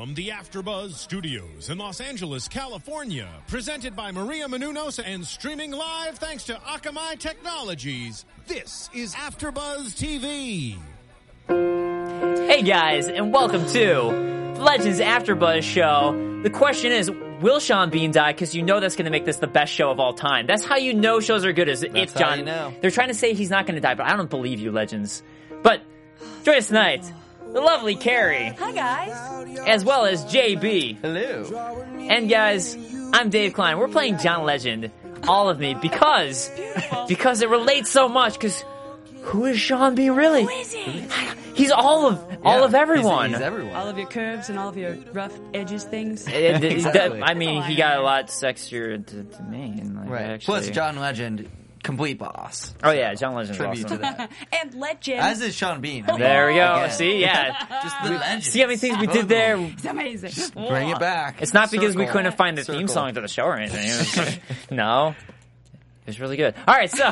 From the AfterBuzz Studios in Los Angeles, California, presented by Maria Menounos and streaming live thanks to Akamai Technologies. This is AfterBuzz TV. Hey guys, and welcome to the Legends AfterBuzz show. The question is, will Sean Bean die? Because you know that's going to make this the best show of all time. That's how you know shows are good. Is if how John? you know. They're trying to say he's not going to die, but I don't believe you, Legends. But join us tonight, the lovely Carrie, Hi guys. as well as JB. Hello. And guys, I'm Dave Klein. We're playing John Legend, all of me, because because it relates so much. Because who is Sean B. really? Who is he? He's all of all Yeah, of everyone. He's, he's everyone. All of your curves and all of your rough edges things. Eh, eh, it- it- Exactly. I mean, he oh, got a lot sexier to, to me. and, Like, right. Actually. Plus, John Legend, complete boss. Oh yeah, John Legend's Tribute awesome. to that. and legend. As is Sean Bean. I mean, There we go. again, See, yeah. Just the legend. See how many things we did there. it's amazing. Bring it back. It's not because we couldn't find the theme song to the show or anything. It was just- no. It was really good. All right, so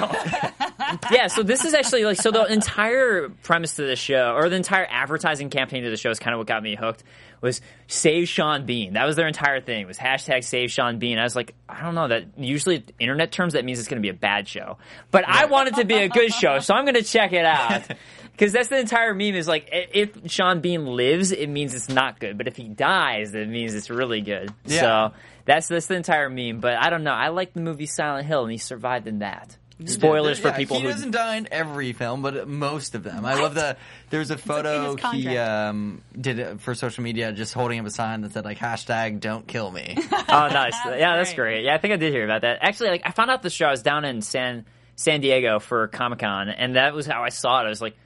yeah, so this is actually like so the entire premise to the show or the entire advertising campaign to the show is kind of what got me hooked was save Sean Bean. That was their entire thing. It was hashtag save Sean Bean. I was like, I don't know that usually internet terms that means it's going to be a bad show, but I want it to be a good show, so I'm going to check it out. Because that's the entire meme is like, if Sean Bean lives, it means it's not good. But if he dies, it means it's really good. Yeah. So that's that's the entire meme. But I don't know. I like the movie Silent Hill, and he survived in that. Spoilers for Yeah, people He who doesn't die in every film, but most of them. I love the. There's a photo he um, did it for social media, just holding up a sign that said like hashtag Don't kill me. Oh, nice. yeah, that's great. great. Yeah, I think I did hear about that. Actually, like I found out the show. I was down in San San Diego for Comic Con, and that was how I saw it. I was like.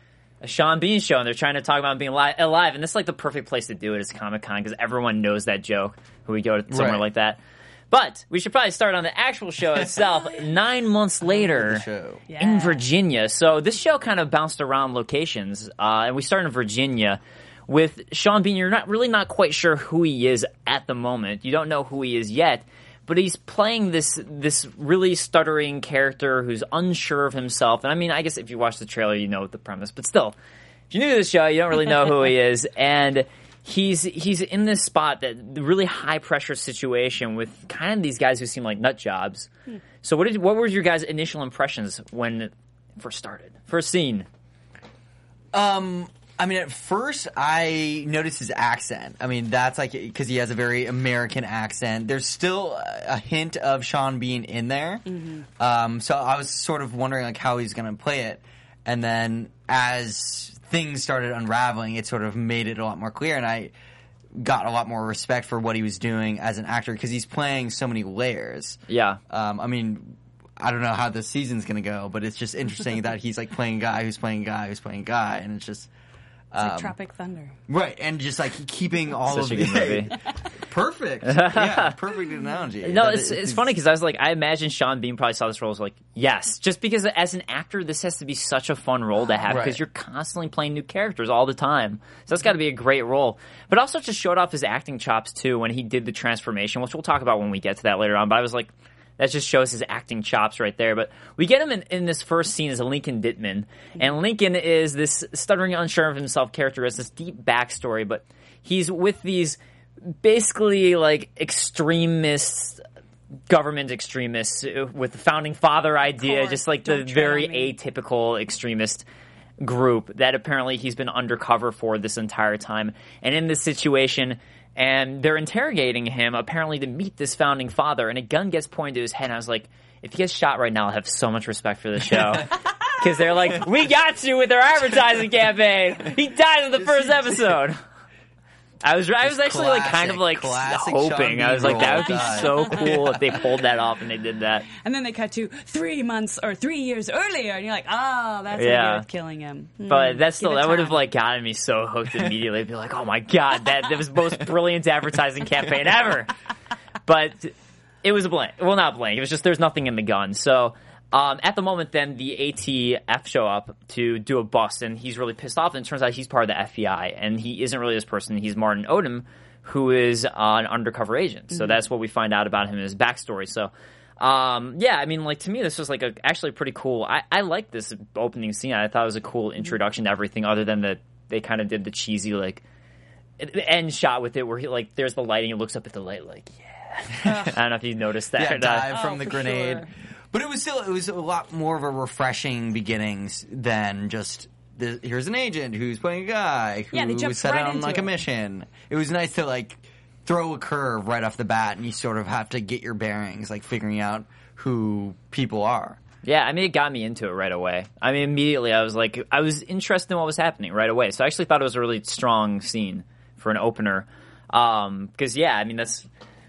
A Sean Bean show, and they're trying to talk about being li- alive, and this is like the perfect place to do it is Comic Con because everyone knows that joke when we go to somewhere Right. like that. But we should probably start on the actual show itself. Nine months later, The in Virginia. So this show kind of bounced around locations, uh, and we started in Virginia with Sean Bean. You're not really not quite sure who he is at the moment. You don't know who he is yet, but he's playing this this really stuttering character who's unsure of himself. And I mean, I guess if you watch the trailer, you know the premise, but still, if you're new to the show, you don't really know who he is, and. He's he's in this spot that really high pressure situation with kind of these guys who seem like nut jobs. So what did what were your guys' initial impressions when it first started? First scene. Um, I mean, at first I noticed his accent. I mean, that's like because he has a very American accent. There's still a hint of Sean Bean in there. Um, so I was sort of wondering like how he's going to play it, and then as things started unraveling, it sort of made it a lot more clear, and I got a lot more respect for what he was doing as an actor because he's playing so many layers. Yeah. Um, I mean, I don't know how the season's gonna go, but it's just interesting that he's like playing a guy who's playing a guy who's playing a guy, and it's just It's like um, Tropic Thunder. right, and just like keeping all Such of a the movie. perfect, yeah, perfect analogy. No, That it's it- it's funny because I was like, I imagine Sean Bean probably saw this role as like, yes, just because as an actor, this has to be such a fun role to have because Right. you're constantly playing new characters all the time. So that's got to be a great role. But also just showed off his acting chops too when he did the transformation, which we'll talk about when we get to that later on. But I was like. That just shows his acting chops right there. But we get him in, in this first scene as Lincoln Dittman. And Lincoln is this stuttering, unsure of himself character, has this deep backstory, but he's with these basically like extremists government extremists with the founding father idea, just like the very atypical extremist group that apparently he's been undercover for this entire time. And in this situation, and they're interrogating him apparently to meet this founding father, and a gun gets pointed to his head. And I was like, if he gets shot right now, I'll have so much respect for the show. Because they're like, we got you with our advertising campaign. He died in the first episode. I was I was actually like kind of like hoping. I was like that would be die. so cool if they pulled that off and they did that. And then they cut to three months or three years earlier, and you're like, oh, that's Yeah. yeah. worth killing him. Hmm, But that's give still that would have like gotten me so hooked immediately. I'd be like, oh my god, that that was the most brilliant advertising campaign ever. But it was a blank. Well, not blank. It was just there's nothing in the gun. So Um, at the moment, then the ATF show up to do a bust, and he's really pissed off. And it turns out he's part of the FBI, and he isn't really this person. He's Martin Odum, who is uh, an undercover agent. So that's what we find out about him in his backstory. So. Um, yeah, I mean, like to me, this was like a actually pretty cool. I, I like this opening scene. I thought it was a cool introduction to everything, other than that they kind of did the cheesy like end shot with it, where he like there's the lighting, he looks up at the light, like yeah. I don't know if you noticed that. yeah, or not. dive Oh, from the grenade. sure. But it was still it was a lot more of a refreshing beginnings than just the, here's an agent who's playing a guy who Yeah, they jumped set right on into like a mission. It was nice to like throw a curve right off the bat, and you sort of have to get your bearings, like figuring out who people are. Yeah, I mean, it got me into it right away. I mean, immediately I was like, I was interested in what was happening right away. So I actually thought it was a really strong scene for an opener. Um, cause yeah, I mean, that's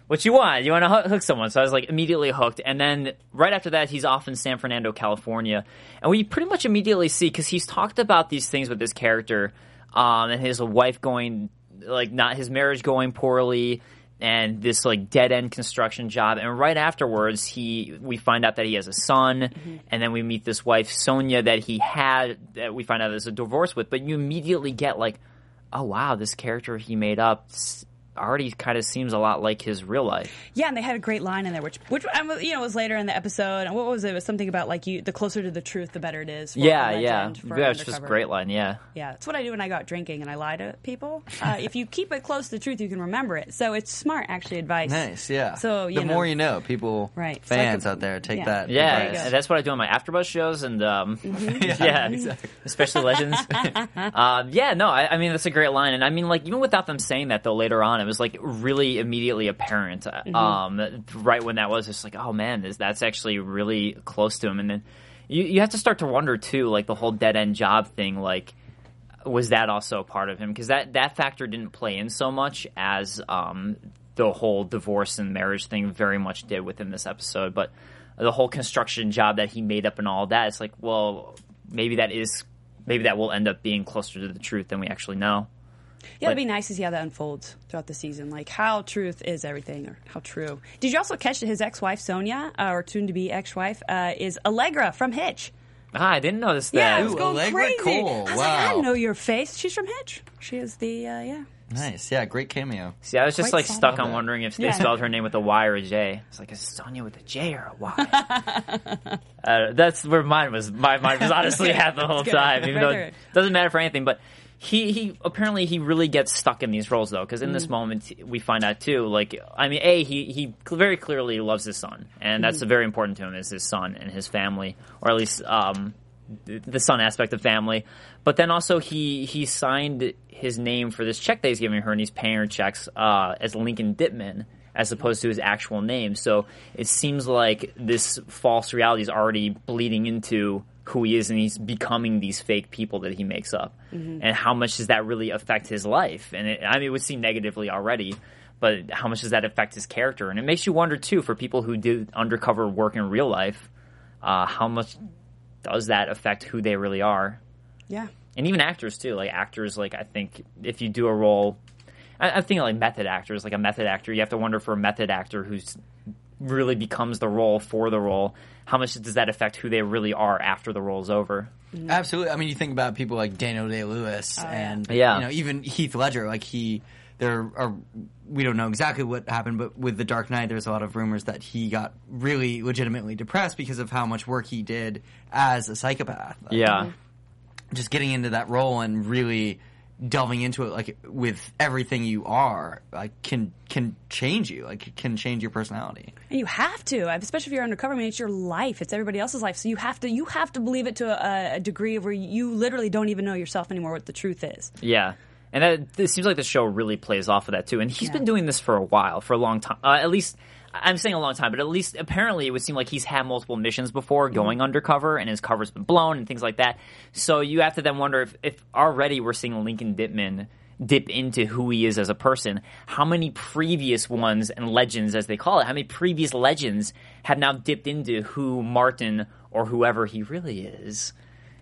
what you want. You want to hook, someone. So I was like immediately hooked. And then right after that, he's off in San Fernando, California. And we pretty much immediately see, cause he's talked about these things with this character, um, and his wife going, like, not his marriage going poorly and this like dead end construction job. And right afterwards, he we find out that he has a son, and then we meet this wife Sonia that he had that we find out there's a divorce with. But you immediately get like, oh wow, this character he made up already kind of seems a lot like his real life. Yeah, and they had a great line in there, which, which you know, was later in the episode. And what was it? It was something about like you, the closer to the truth, the better it is. For yeah, a yeah, for yeah. an It's just a great line. Yeah. Yeah, it's what I do when I go out drinking and I lie to people. Uh, if you keep it close to the truth, you can remember it. So it's smart, actually, advice. Nice, yeah. So, you the know. more you know, people, Right. So fans could- out there, take yeah. that. Yeah, There you go. and that's what I do on my AfterBuzz shows, and um, Mm-hmm. yeah, especially Legends. um, yeah, no, I, I mean that's a great line, and I mean like even without them saying that though, later on it was like really immediately apparent. Mm-hmm. Um, right when that was, it's like, oh man, this, that's actually really close to him, and then you you have to start to wonder too, like the whole dead end job thing, like was that also a part of him? Because that that factor didn't play in so much as um, the whole divorce and marriage thing very much did within this episode. But the whole construction job that he made up and all that, it's like, well, maybe that is maybe that will end up being closer to the truth than we actually know. Yeah, it'd be nice to see how that unfolds throughout the season. Like how truth is everything, or how true. Did you also catch that his ex-wife Sonia, uh, or soon-to-be ex-wife, uh, is Allegra from Hitch? Ah, I didn't notice that. Yeah, it was Ooh, going Allegra crazy. Cole, I was like, wow. I know your face. She's from Hitch. She is the uh, yeah. Nice, yeah, great cameo. See, I was just Quite like stuck on Okay. wondering if they Yeah. spelled her name with a Y or a J. It's like, is Sonia with a J or a Y? uh, that's where mine was. My mind was honestly at the whole time, even though it doesn't matter for anything. But he, he apparently he really gets stuck in these roles though, because in Mm. this moment we find out too. Like, I mean, a he he very clearly loves his son, and that's Mm. very important to him is his son and his family, or at least um, the the son aspect of family. But then also he he signed his name for this check that he's giving her, and he's paying her checks uh, as Lincoln Dittman as opposed to his actual name. So it seems like this false reality is already bleeding into who he is, and he's becoming these fake people that he makes up. And how much does that really affect his life? And it, I mean, it would seem negatively already. But how much does that affect his character? And it makes you wonder too, for people who do undercover work in real life, uh, how much does that affect who they really are? Yeah. and even actors too. Like actors, like I think if you do a role, I, I think like method actors, like a method actor, you have to wonder for a method actor who's really becomes the role for the role. How much does that affect who they really are after the role's over? Mm-hmm. Absolutely. I mean, you think about people like Daniel Day Lewis oh, and Yeah. you know even Heath Ledger. Like he, there are we don't know exactly what happened, but with The Dark Knight, there's a lot of rumors that he got really legitimately depressed because of how much work he did as a psychopath. Like, Yeah, mm-hmm. just getting into that role and really delving into it like with everything you are like can can change you like can change your personality And you have to, especially if you're undercover. I mean, it's your life. It's everybody else's life. So you have to, you have to believe it to a, a degree where you literally don't even know yourself anymore what the truth is. yeah. And that, it seems like the show really plays off of that too. And he's Yeah. been doing this for a while, for a long time. Uh, at least I'm saying a long time, but at least apparently it would seem like he's had multiple missions before mm-hmm. going undercover, and his cover's been blown and things like that. So you have to then wonder if, if already we're seeing Lincoln Dittman dip into who he is as a person, how many previous ones and legends, as they call it, how many previous legends have now dipped into who Martin or whoever he really is?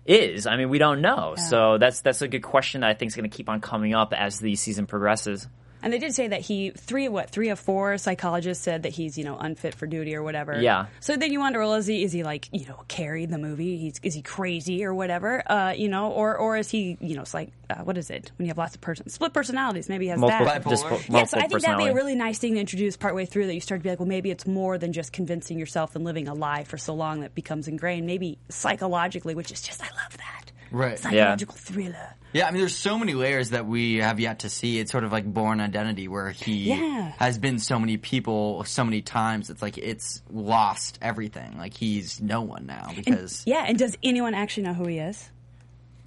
Is I mean, we don't know, so that's that's a good question that I think is going to keep on coming up as the season progresses. And they did say that he three what three of four psychologists said that he's you know unfit for duty or whatever. Yeah. So then you wonder, well, is he is he like you know carried the movie? He's is he crazy or whatever? Uh, you know, or or is he you know it's like uh, what is it when you have lots of person split personalities? Maybe he has multiple, that. Bipolar? dis- Yeah, multiple Yeah, so I think that'd be a really nice thing to introduce partway through that you start to be like, well, maybe it's more than just convincing yourself and living a lie for so long that becomes ingrained. Maybe psychologically, which is just, I love that. Right. Psychological thriller. Yeah, I mean, there's so many layers that we have yet to see. It's sort of like Bourne Identity, where he Yeah. has been so many people so many times. It's like it's lost everything. Like he's no one now because Yeah, and does anyone actually know who he is?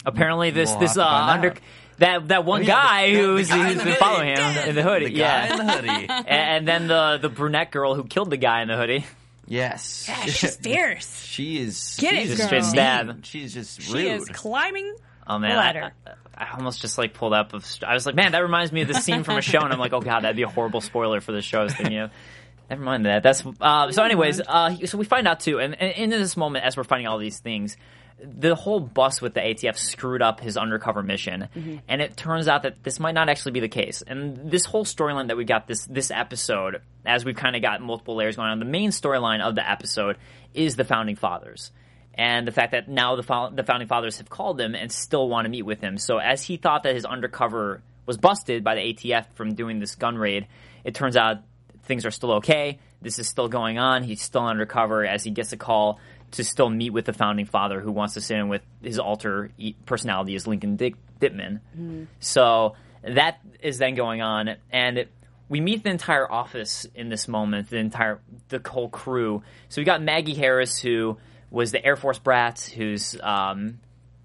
Apparently, this We'll this have to uh, find under out. that that one Oh, yeah, guy the- the- who's, the guy who's in the been hoodie. following him in the hoodie, the guy yeah, in the hoodie. and, and then the the brunette girl who killed the guy in the hoodie. Yes, Yeah, she's fierce. she is. Get it, she's girl. just Straight mean. stab. She's just She is climbing Oh man, the I, ladder. I, I almost just like pulled up. Of, I was like, man, that reminds me of the scene from a show, and I'm like, oh god, that'd be a horrible spoiler for the show. I was thinking of. Never mind that. That's uh, so. Anyways, uh, so we find out too, and, and in this moment, as we're finding all these things, the whole bus with the ATF screwed up his undercover mission, mm-hmm. and it turns out that this might not actually be the case. And this whole storyline that we got this this episode, as we've kind of got multiple layers going on, the main storyline of the episode is the founding fathers and the fact that now the, fo- the founding fathers have called him and still want to meet with him. So as he thought that his undercover was busted by the ATF from doing this gun raid, it turns out things are still okay. This is still going on. He's still undercover as he gets a call to still meet with the founding father who wants to sit in with his alter personality as Lincoln Dick- Dittman. So that is then going on, and it, we meet the entire office in this moment, the entire the whole crew. So we got Maggie Harris, who was the Air Force brat, who's um,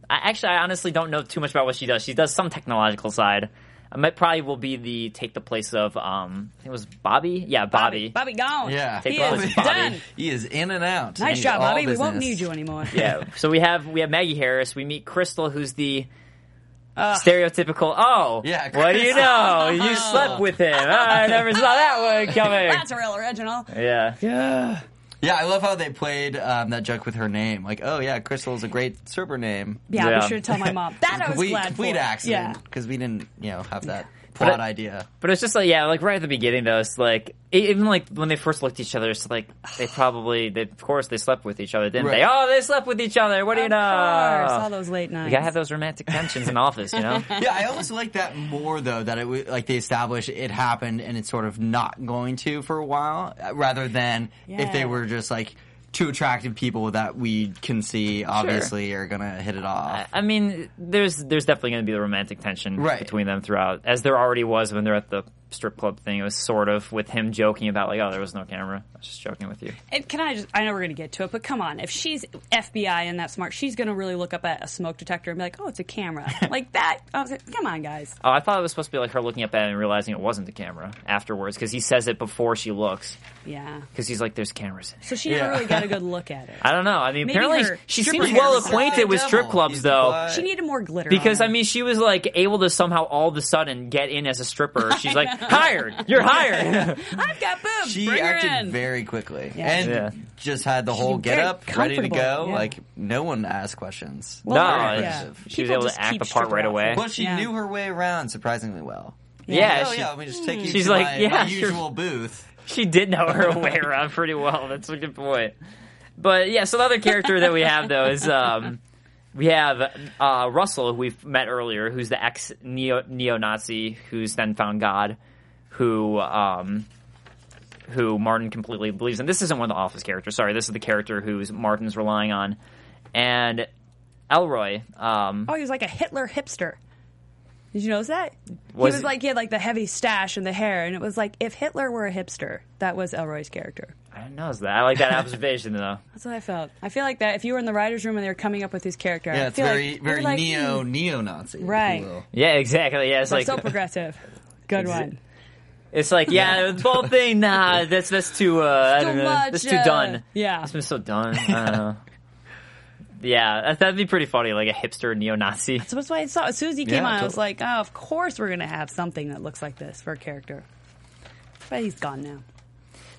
I actually I honestly don't know too much about what she does. She does some technological side. I might probably will be the take the place of um, it was Bobby. Yeah, Bobby. Bobby gone. Yeah. he Take is Bobby. Bobby. done. He is in and out. Nice He's job, all Bobby. We won't need you anymore. Yeah. So we have we have Maggie Harris. We meet Crystal, who's the stereotypical. Oh, Yeah, What do you know? You slept with him. Oh, I never saw that one coming. That's a real original. yeah. Yeah. Yeah, I love how they played um, that joke with her name. Like, oh yeah, Crystal is a great stripper name. Yeah, Yeah. be sure to tell my mom. That I was complete glad complete for. accident Yeah. because we didn't, you know, have that But plot it- idea. But it's just like yeah, like right at the beginning though, it's like even like when they first looked at each other, it's like they probably, they, of course, they slept with each other, didn't they? Oh, they slept with each other. What do you know? course, all those late nights. You gotta have those romantic tensions in office, you know. yeah, I almost like that more though. That it w- like they establish it happened and it's sort of not going to for a while, uh, rather than if they were just like two attractive people that we can see obviously are gonna hit it off. I mean, there's there's definitely going to be the romantic tension Right. between them throughout, as there already was when they're at the strip club thing. It was sort of with him joking about like, oh, there was no camera. I was just joking with you. And can I just? I know we're going to get to it, but come on. If she's FBI and that smart, she's going to really look up at a smoke detector and be like, "Oh, it's a camera." like that. I was like, come on, guys. Oh, I thought it was supposed to be like her looking up at it and realizing it wasn't the camera afterwards because he says it before she looks Yeah. because he's like, there's cameras. In. So she never Yeah. really got a good look at it. I don't know. I mean, Maybe apparently she seems well acquainted with strip clubs He's though. quiet. She needed more glitter. Because on I mean, she was like able to somehow all of a sudden get in as a stripper. She's like, hired. You're hired. I've got boobs. She Bring her acted in. very quickly Yeah. and Yeah. just had the whole get up ready to go. yeah. Like no one asked questions. Well, No, yeah. it's- she was able to act the part stripper right away. outfits. Well, she Yeah. knew her way around surprisingly well. yeah, oh she, yeah, let me just take you She's to like, my, yeah, my usual booth. she did know her way around pretty well. That's a good point. But yeah, so the other character that we have though is um, we have uh, Russell, who we've met earlier, who's the ex neo neo Nazi who's then found God, who um, who Martin completely believes in. This isn't one of the Office characters. Sorry, this is the character who's Martin's relying on, and Elroy. Um, Oh, he was like a Hitler hipster. Did you notice that? Was he was it- like he had like the heavy stash and the hair, and it was like if Hitler were a hipster, that was Elroy's character. I didn't know that. I like that observation though. That's what I felt. I feel like that if you were in the writers' room and they were coming up with his character, Yeah, I it's feel very like, very you're like, neo hmm, neo Nazi, Right. Yeah, exactly. Yeah, it's but like so progressive. Good one. It's like, yeah, the whole thing, nah, that's that's too, uh, I Too don't know, much, that's too done. yeah. it's been so done. I don't know. Yeah, that, that'd be pretty funny, like a hipster neo-Nazi. So that's why I saw as soon as he came Yeah, on, I was like, oh, of course we're gonna have something that looks like this for a character. But he's gone now.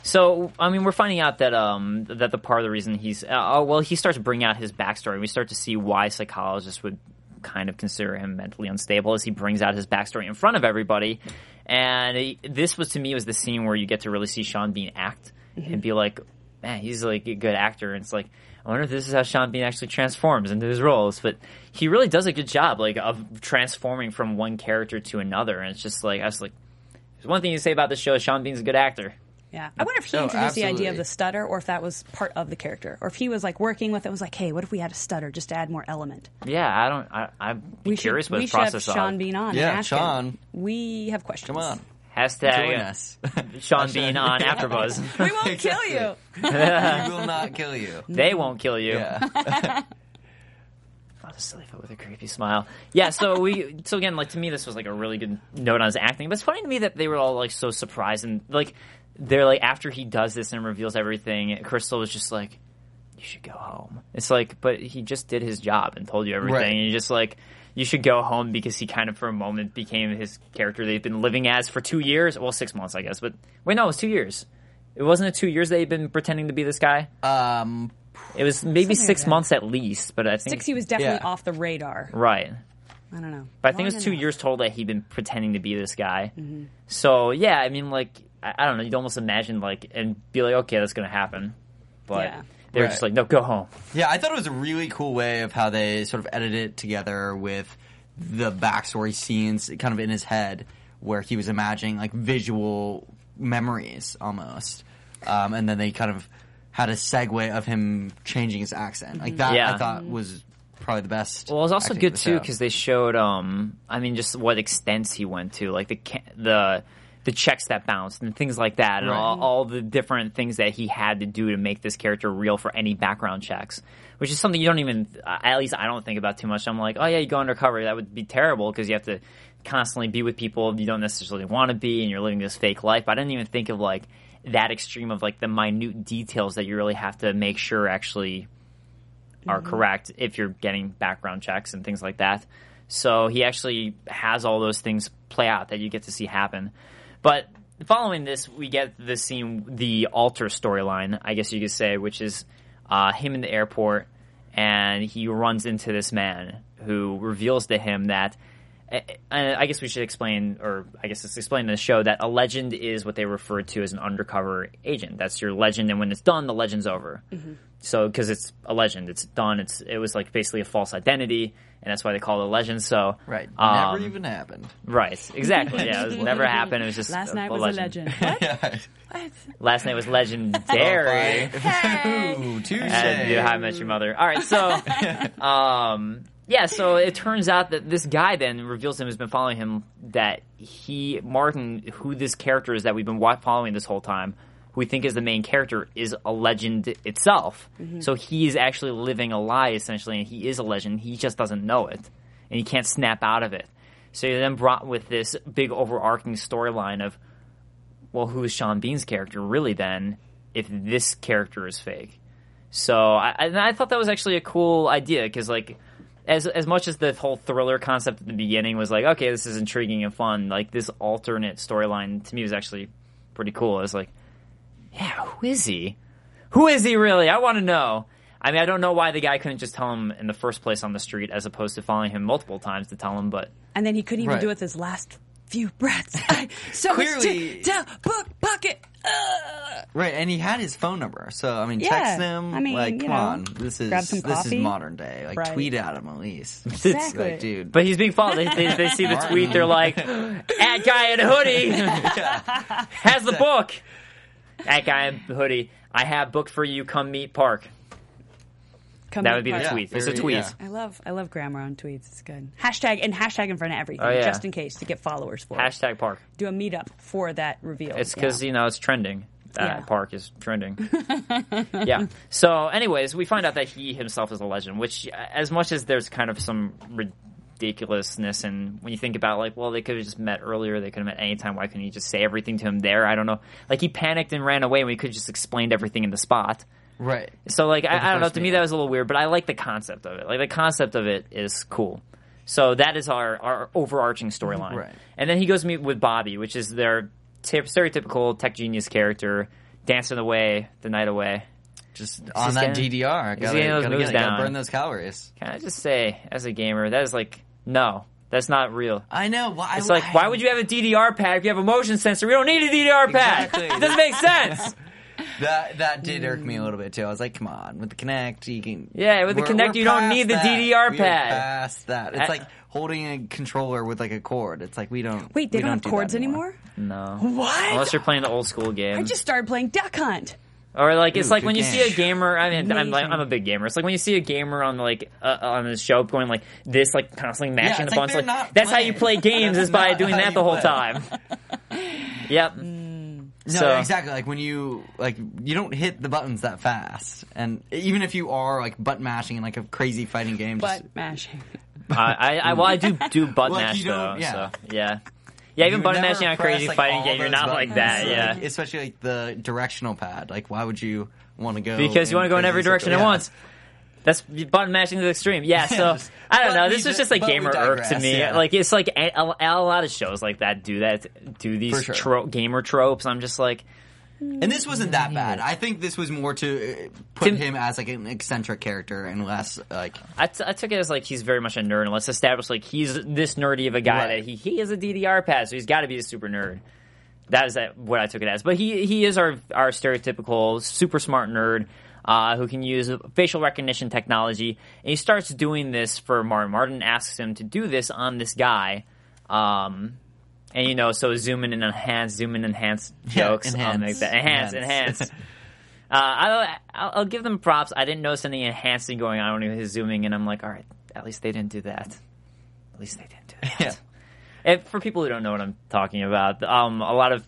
So, I mean, we're finding out that um that the part of the reason he's uh, oh well, he starts to bring out his backstory. We start to see why psychologists would kind of consider him mentally unstable as he brings out his backstory in front of everybody. And this was to me was the scene where you get to really see Sean Bean act Mm-hmm. and be like, man, he's like a good actor. And it's like, I wonder if this is how Sean Bean actually transforms into his roles. But he really does a good job, like of transforming from one character to another. And it's just like I was like, there's one thing you say about this show: Sean Bean's a good actor. Yeah, I wonder if he Oh, introduced the idea of the stutter, or if that was part of the character, or if he was like working with it. Was like, hey, what if we had a stutter just to add more element? Yeah, I don't. I, I'm We curious should what we his should have process Sean of. Bean on. Yeah, and ask him. Sean. We have questions. Come on, Hashtag join us. Sean Bean on AfterBuzz. We won't kill you. we will not kill you. they won't kill you. Yeah. Oh, the silly foot with a creepy smile. Yeah, so we so again, like to me, this was like a really good note on his acting. But it's funny to me that they were all like so surprised and like they're like after he does this and reveals everything, Crystal was just like, "You should go home." It's like, but he just did his job and told you everything, Right. and you're just like. You should go home because he kind of, for a moment, became his character they've been living as for two years. Well, six months, I guess. But wait, no, it was two years. It wasn't it two years they've been pretending to be this guy. Um, It was maybe Something like six months at least. But I think Six, he was definitely Yeah. off the radar. right. I don't know. But I think it Long was two enough. years total that he'd been pretending to be this guy. Mm-hmm. So yeah, I mean, like I, I don't know. You'd almost imagine like and be like, okay, that's gonna happen. But Yeah. they're Right. just like, no, go home. Yeah, I thought it was a really cool way of how they sort of edited it together with the backstory scenes kind of in his head where he was imagining like visual memories almost. Um, and then they kind of had a segue of him changing his accent. Like that Yeah. I thought was probably the best. Well, it was also good too because they showed, um, I mean, just what extents he went to, like the ca- the the checks that bounced and things like that, and Right. all, all the different things that he had to do to make this character real for any background checks. Which is something you don't even, uh, at least I don't think about too much. I'm like, oh yeah, you go undercover, that would be terrible because you have to constantly be with people you don't necessarily want to be, and you're living this fake life. But I didn't even think of like that extreme of like the minute details that you really have to make sure actually are correct if you're getting background checks and things like that. So he actually has all those things play out that you get to see happen. But following this, we get the scene, the alter storyline, I guess you could say, which is uh, him in the airport, and he runs into this man who reveals to him that. Eh, eh, I guess we should explain, or I guess it's explained in the show that a legend is what they refer to as an undercover agent. That's your legend, and when it's done, the legend's over. Mm-hmm. So because it's a legend, it's done. It's it was like basically a false identity, and that's why they call it a legend. So Right. um, Never even happened. right, exactly. Yeah, it was never happened. It was just Last a, night a was legend. a legend. What? What? Last night was legendary. Ooh, touche. and How I Met Your Mother. All right, so um, yeah, so it turns out that this guy then reveals to him who's been following him that he Martin, who this character is that we've been following this whole time, who we think is the main character, is a legend itself. Mm-hmm. So he's actually living a lie essentially, and he is a legend. He just doesn't know it, and he can't snap out of it. So you're then brought with this big overarching storyline of, well, who is Sean Bean's character really then, if this character is fake? So I, and I thought that was actually a cool idea because like as as much as the whole thriller concept at the beginning was like okay this is intriguing and fun like this alternate storyline to me was actually pretty cool. I was like, yeah, who is he? Who is he really? I want to know. I mean, I don't know why the guy couldn't just tell him in the first place on the street as opposed to following him multiple times to tell him. But And then he couldn't even Right. do it with his last few breaths. I, so Clearly- much to, to book pocket. Uh, Right, and he had his phone number, so I mean, Yeah, text him. I mean, like, come know, on, this is this is modern day. Like, Right. tweet at him at least. Exactly. like, dude. but he's being followed. They, they, they see the tweet. They're like, "At guy in a hoodie has the book." At guy in a hoodie, I have booked for you. Come meet Park. come That would be the part. Yeah, tweet. It's a very- tweet. yeah. I love I love grammar on tweets. It's good. Hashtag and hashtag in front of everything, Oh, yeah. just in case to get followers for. it. Hashtag Park. Do a meetup for that reveal. It's because Yeah. you know it's trending. That Yeah. park is trending. yeah. So, anyways, we find out that he himself is a legend. Which, as much as there's kind of some ridiculousness, and when you think about like, well, they could have just met earlier. They could have met anytime. Why couldn't he just say everything to him there? I don't know. Like he panicked and ran away when he could have just explained everything in the spot. Right. So like I, I don't know. To me, that was a little weird, but I like the concept of it. Like the concept of it is cool. So that is our our overarching storyline. Right. And then he goes to meet with Bobby, which is their ty- stereotypical tech genius character, dancing away the night away. Just on just that getting- DDR. he's Gotta, gotta, moves get it, gotta burn those calories. Can I just say, as a gamer, that is like no. That's not real. I know. Why? It's like, why would you have a DDR pad if you have a motion sensor? We don't need a DDR pad. Exactly. It doesn't make sense. That that did irk me a little bit too. I was like, come on, with the Kinect, you can. Yeah, with the We're- Kinect, you don't past need the. DDR We are pad. Past that, it's I- like holding a controller with like a cord. It's like we don't. Wait, they we don't, have do that cords anymore? No. What? Unless you're playing the old school game. I just started playing Duck Hunt. Or like it's Ooh, like good when you see a gamer. I mean, I'm like I'm a big gamer. It's like when you see a gamer on like uh, on the show going like this, like constantly mashing it's the like buttons. they're Like, not that's how you play games is by doing that the whole play. time. yep. No, So- exactly. Like when you like you don't hit the buttons that fast, and even if you are like butt mashing in like a crazy fighting game, just, Butt mashing. I, I, I well I do do butt Like, mash though. yeah. So yeah. Yeah, even you button never mashing on a press, crazy like, fighting all game, you're those not like that. Yeah. like, especially like the directional pad. Like, why would you want to go? because you want to go in every direction circle? at Yeah. once. That's button mashing to the extreme. Yeah, so just- I don't know. This is just like but we gamer irk to me. yeah. Like it's like a, a, a lot of shows like that do that, do these sure. tro- gamer tropes. I'm just like, And this wasn't that bad. I think this was more to uh, put Tim- him as like an eccentric character and less like I, t- I took it as like he's very much a nerd. And let's establish like he's this nerdy of a guy Right. that he he is a DDR pass, so he's got to be a super nerd. That is what I took it as. But he he is our our stereotypical super smart nerd. Uh, who can use facial recognition technology, and he starts doing this for Martin. Martin asks him to do this on this guy, um, and you know, so zoom in and enhance, zoom in and enhance jokes. I'll enhance. make that enhance, Enhance. enhance. Uh, I'll, I'll, I'll give them props. I didn't notice any enhancing going on when he was zooming, and I'm like, all right, at least they didn't do that. At least they didn't do that. Yeah. And for people who don't know what I'm talking about, um, a lot of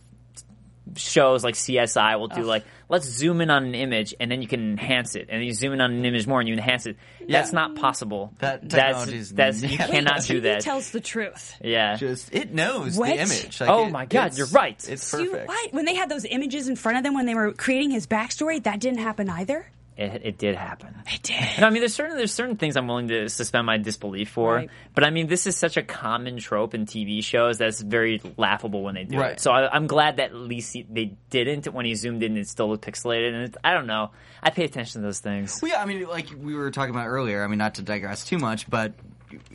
shows like CSI will do like, let's zoom in on an image and then you can enhance it, and then you zoom in on an image more and you enhance it. That's not possible. That that's that's you cannot do TV that. tells the truth. yeah. just it knows What? the image. Like, Oh it- my God, you're right. It's You, perfect. what? When they had those images in front of them when they were creating his backstory, that didn't happen either. It, it did happen. It did. No, I mean, there's certain there's certain things I'm willing to suspend my disbelief for, Right. but I mean, this is such a common trope in TV shows that's very laughable when they do Right. it. So I, I'm glad that at least he, they didn't when he zoomed in. It still looked pixelated, and it, I don't know. I pay attention to those things. Well, yeah, I mean, like we were talking about earlier. I mean, not to digress too much, but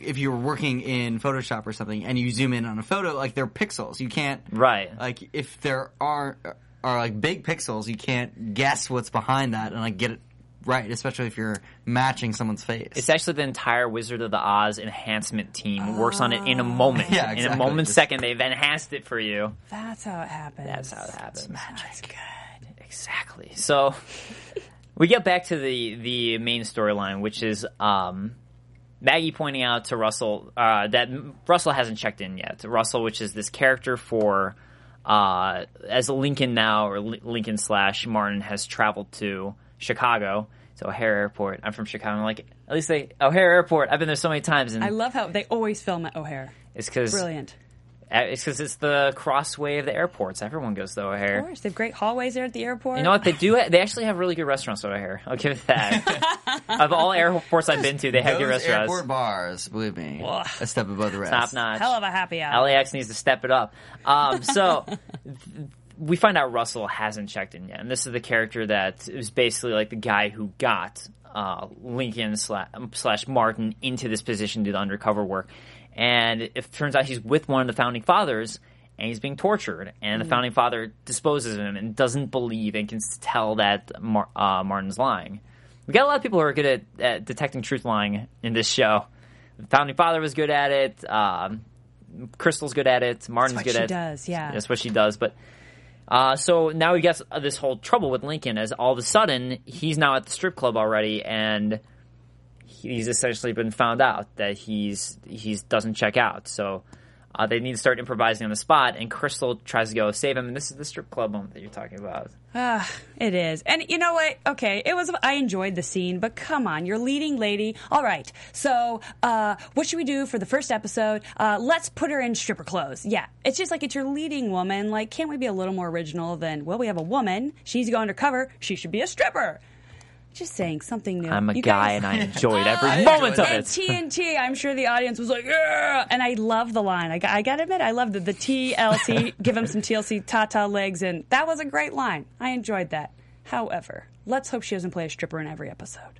if you were working in Photoshop or something and you zoom in on a photo, like they're pixels. You can't Right. like if there are are like big pixels, you can't guess what's behind that and like get it right, especially if you're matching someone's face. It's actually the entire Wizard of the Oz enhancement team works on it in a moment. Yeah, In a moment Just- second, they've enhanced it for you. That's how it happens. That's how it happens. That's good. Exactly. So we get back to the the main storyline, which is um, Maggie pointing out to Russell uh, that Russell hasn't checked in yet. Russell, which is this character for uh, as Lincoln now or Lincoln slash Martin has traveled to Chicago So O'Hare Airport. I'm from Chicago. I'm like at least they O'Hare Airport. I've been there so many times, and I love how they always film at O'Hare. it's because Brilliant. it's because it's the crossway of the airports. Everyone goes to O'Hare. Of course, they have great hallways there at the airport. You know what they do? They actually have really good restaurants over here. I'll give it that. of all airports I've been to, they have good restaurants. airport bars, believe me, Ugh. a step above the rest. Top notch. Hell of a happy hour. LAX needs to step it up. Um, so we find out Russell hasn't checked in yet, and this is the character that is basically like the guy who got uh, Lincoln slash, slash Martin into this position to do the undercover work. And it turns out he's with one of the founding fathers, and he's being tortured. And the founding father disposes of him and doesn't believe and can tell that Mar- uh, Martin's lying. We got a lot of people who are good at, at detecting truth lying in this show. The founding father was good at it. Um, Crystal's good at it. Martin's good what good she at does, yeah. That's what she does. But uh, so now he gets this whole trouble with Lincoln as all of a sudden he's now at the strip club already, and he's essentially been found out that he's he's doesn't check out. So uh, they need to start improvising on the spot, and Crystal tries to go save him. And this is the strip club moment that you're talking about. Ah, it is. And you know what? Okay, it was. I enjoyed the scene, but come on, you're leading lady. All right. So, uh, what should we do for the first episode? Uh, let's put her in stripper clothes. Yeah, it's just like it's your leading woman. Like, can't we be a little more original than? Well, we have a woman. She's going undercover. She should be a stripper. Just saying something new. I'm a You guy, guys- and I enjoyed every I moment enjoyed of and it. TNT, I'm sure the audience was like, yeah, and I love the line. I, got- I gotta admit, I love the, the TLC, give him some TLC Tata legs, and that was a great line. I enjoyed that. However, let's hope she doesn't play a stripper in every episode.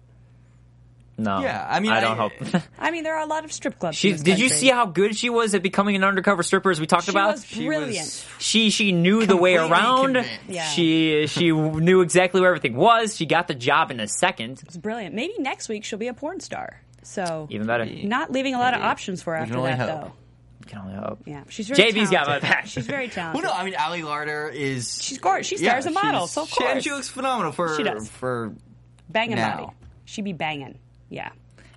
No. Yeah, I mean, I don't I- hope. I mean, there are a lot of strip clubs. She, in this did you see how good she was at becoming an undercover stripper? As we talked She about, was She brilliant. was- she she knew the way around. Yeah. She she knew exactly where everything was. She got the job in a second. It's brilliant. Maybe next week she'll be a porn star. So Even better. not leaving a lot of options for her after that, hope. though. Can only hope. Yeah, she's very JB's got talented. my back. She's very talented. Well, no, I mean, Ali Larter is. She's gorgeous. She stars as a model, so of she, and course. she looks phenomenal for She does. for. banging now. body. She be banging. Yeah.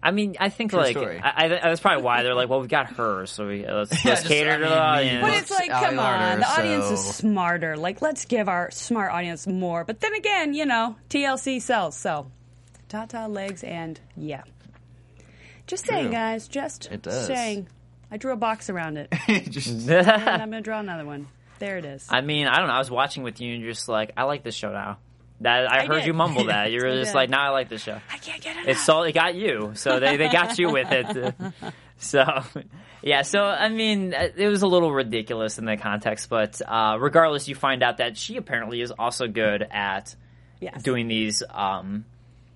I mean, I think True like. I, I, that's probably why they're like, well, we got her, so we uh, let's, Yeah, let's just, cater I to the mean, we- audience. But it's like, come Larter, on, the audience is smarter. Like, let's give our smart audience more. But then again, you know, TLC sells. So, Tata legs and yeah. Just saying, guys. Just It does. saying. I drew a box around it, just, and I'm gonna draw another one. There it is. I mean, I don't know. I was watching with you, and you're just like, I like this show now. That I, I heard did. you mumble that. You were just like, now I like this show. I can't get it. It's so it got you, so they, they got you with it. So yeah, so I mean, it was a little ridiculous in the context, but uh, regardless, you find out that she apparently is also good at yes. doing these um,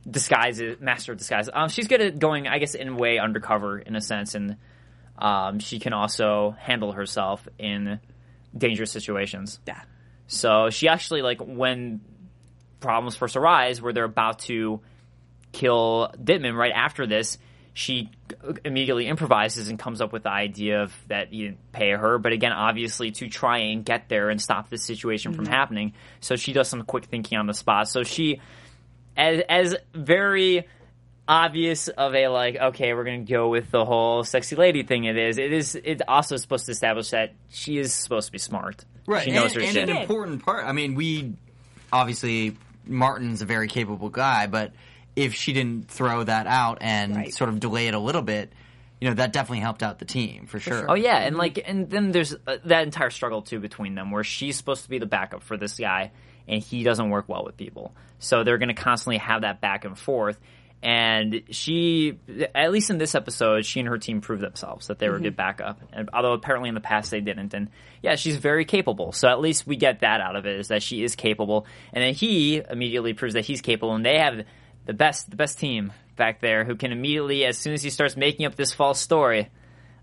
disguises, master of disguise. Um, she's good at going, I guess, in a way undercover in a sense, and um, she can also handle herself in dangerous situations. Yeah. So she actually like when problems first arise, where they're about to kill Dittman right after this. She immediately improvises and comes up with the idea of that you didn't pay her, but again, obviously to try and get there and stop this situation from mm-hmm. happening. So she does some quick thinking on the spot. So she, as as very obvious of a like, okay, we're gonna go with the whole sexy lady thing. It is. It is. It also supposed to establish that she is supposed to be smart. right, She knows and, her and shit. an important part. I mean, we obviously Martin's a very capable guy, but if she didn't throw that out and Right. sort of delay it a little bit, you know, that definitely helped out the team for sure. Oh yeah, and like, and then there's uh, that entire struggle too between them, where she's supposed to be the backup for this guy, and he doesn't work well with people. So they're going to constantly have that back and forth. And she, at least in this episode, she and her team proved themselves that they were a good backup. And although apparently in the past they didn't. And yeah, she's very capable. So at least we get that out of it is that she is capable. And then he immediately proves that he's capable. And they have the best, the best team back there who can immediately, as soon as he starts making up this false story,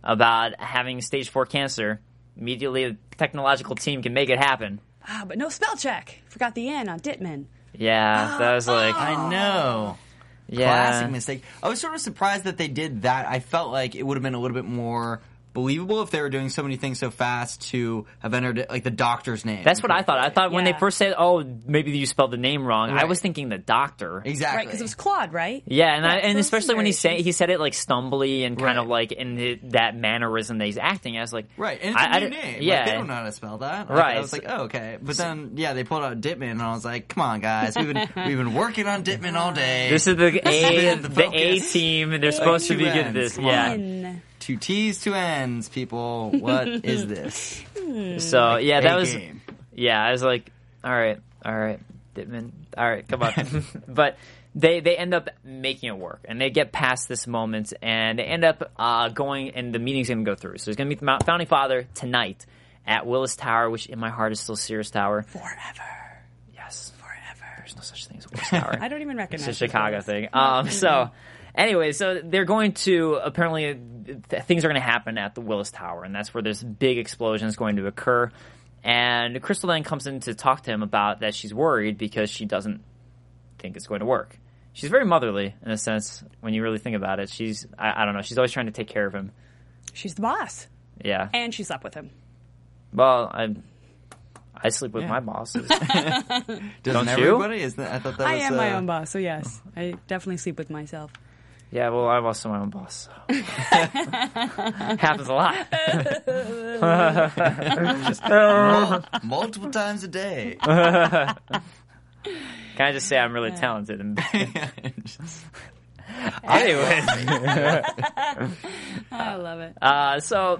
about having stage four cancer, immediately the technological team can make it happen. Ah, but no spell check. Forgot the N on Dittman. Yeah, that was like, I know. Yeah, Classic mistake. I was sort of surprised that they did that. I felt like it would have been a little bit more believable if they were doing so many things so fast to have entered like the doctor's name. That's what I thought. I thought when they first said, "Oh, maybe you spelled the name wrong," I was thinking the doctor. exactly Right, because it was Claude, right? Yeah, and Yeah, so and there's especially when he said he said it like stumbly and kind of like in the, that mannerism that he's acting. I was like, Right, and it's a I- I new didn't- name. Yeah, like, they don't know how to spell that. Like, Right. I was like, oh, okay. But then, yeah, they pulled out Dittman, and I was like, come on, guys, we've been we've been working on Dittman all day. This is the A the the, A team, and they're supposed to be good at this. Come Yeah. on. N. two T's, two N's, people. What is this? So yeah, that was game. yeah. I was like, all right, all right, Dittman, all right, come on. but they they end up making it work, and they get past this moment, and they end up uh, going, and the meeting's going to go through. So he's going to meet the founding father tonight at Willis Tower, which in my heart is still Sears Tower. Forever. Yes, forever. There's no such thing as Willis Tower. I don't even recognize It's a Chicago place. thing. Um, so, anyway, so they're going to apparently th- things are going to happen at the Willis Tower, and that's where this big explosion is going to occur. And Crystal then comes in to talk to him about that she's worried because she doesn't think it's going to work. She's very motherly in a sense when you really think about it. She's I, I don't know. She's always trying to take care of him. She's the boss. Yeah. And she slept with him. Well, I I sleep with Yeah. my bosses. Doesn't Don't you? everybody? Is that, I thought that I was. am my uh, own boss, so yes. I definitely sleep with myself. Yeah, well, I'm also my own boss. So. Happens a lot. mul- multiple times a day. Can I just say I'm really talented? And anyway, I love it. uh, so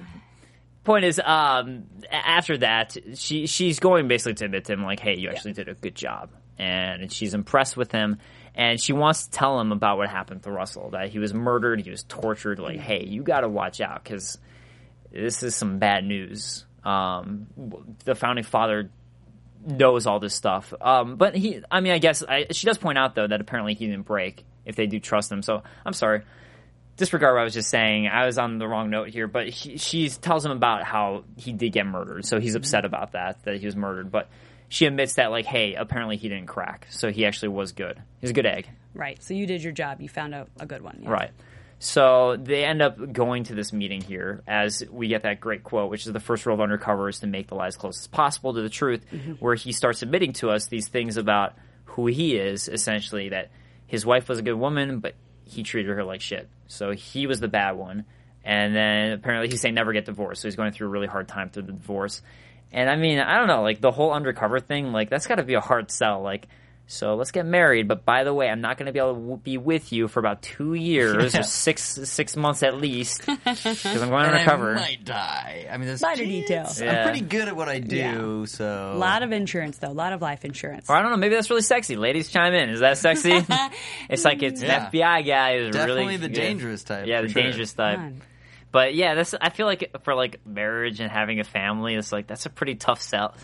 point is, um, after that, she she's going basically to admit to him like, "Hey, you actually did a good job," and she's impressed with him. And she wants to tell him about what happened to Russell, that he was murdered, he was tortured. Like, hey, you got to watch out because this is some bad news. Um, the founding father knows all this stuff. Um, but he, I mean, I guess I, she does point out though that apparently he didn't break if they do trust him. So I'm sorry. Disregard what I was just saying. I was on the wrong note here, but he, she tells him about how he did get murdered, so he's upset about that that he was murdered. But she admits that like, hey, apparently he didn't crack, so he actually was good. He's a good egg. Right. So you did your job. You found a, a good one. yeah. Right. So they end up going to this meeting here as we get that great quote, which is the first rule of undercover is to make the lie as close as possible to the truth, mm-hmm. where he starts admitting to us these things about who he is, essentially, that his wife was a good woman, but he treated her like shit. So he was the bad one. And then apparently he's saying never get divorced. So he's going through a really hard time through the divorce. And I mean, I don't know, like the whole undercover thing, like that's got to be a hard sell. Like, so let's get married, but by the way, I'm not going to be able to w- be with you for about two years Yeah. or six six months at least because I'm going And undercover. I might die. I mean, there's Minor geez, details. Yeah. I'm pretty good at what I do, Yeah. so A lot of insurance, though. A lot of life insurance. Or I don't know, maybe that's really sexy. Ladies, chime in. Is that sexy? it's like it's Yeah. an FBI guy who's definitely really the good. dangerous type. Yeah, for the sure. dangerous type. Come on. But yeah, that's I feel like for like marriage and having a family, it's like that's a pretty tough sell.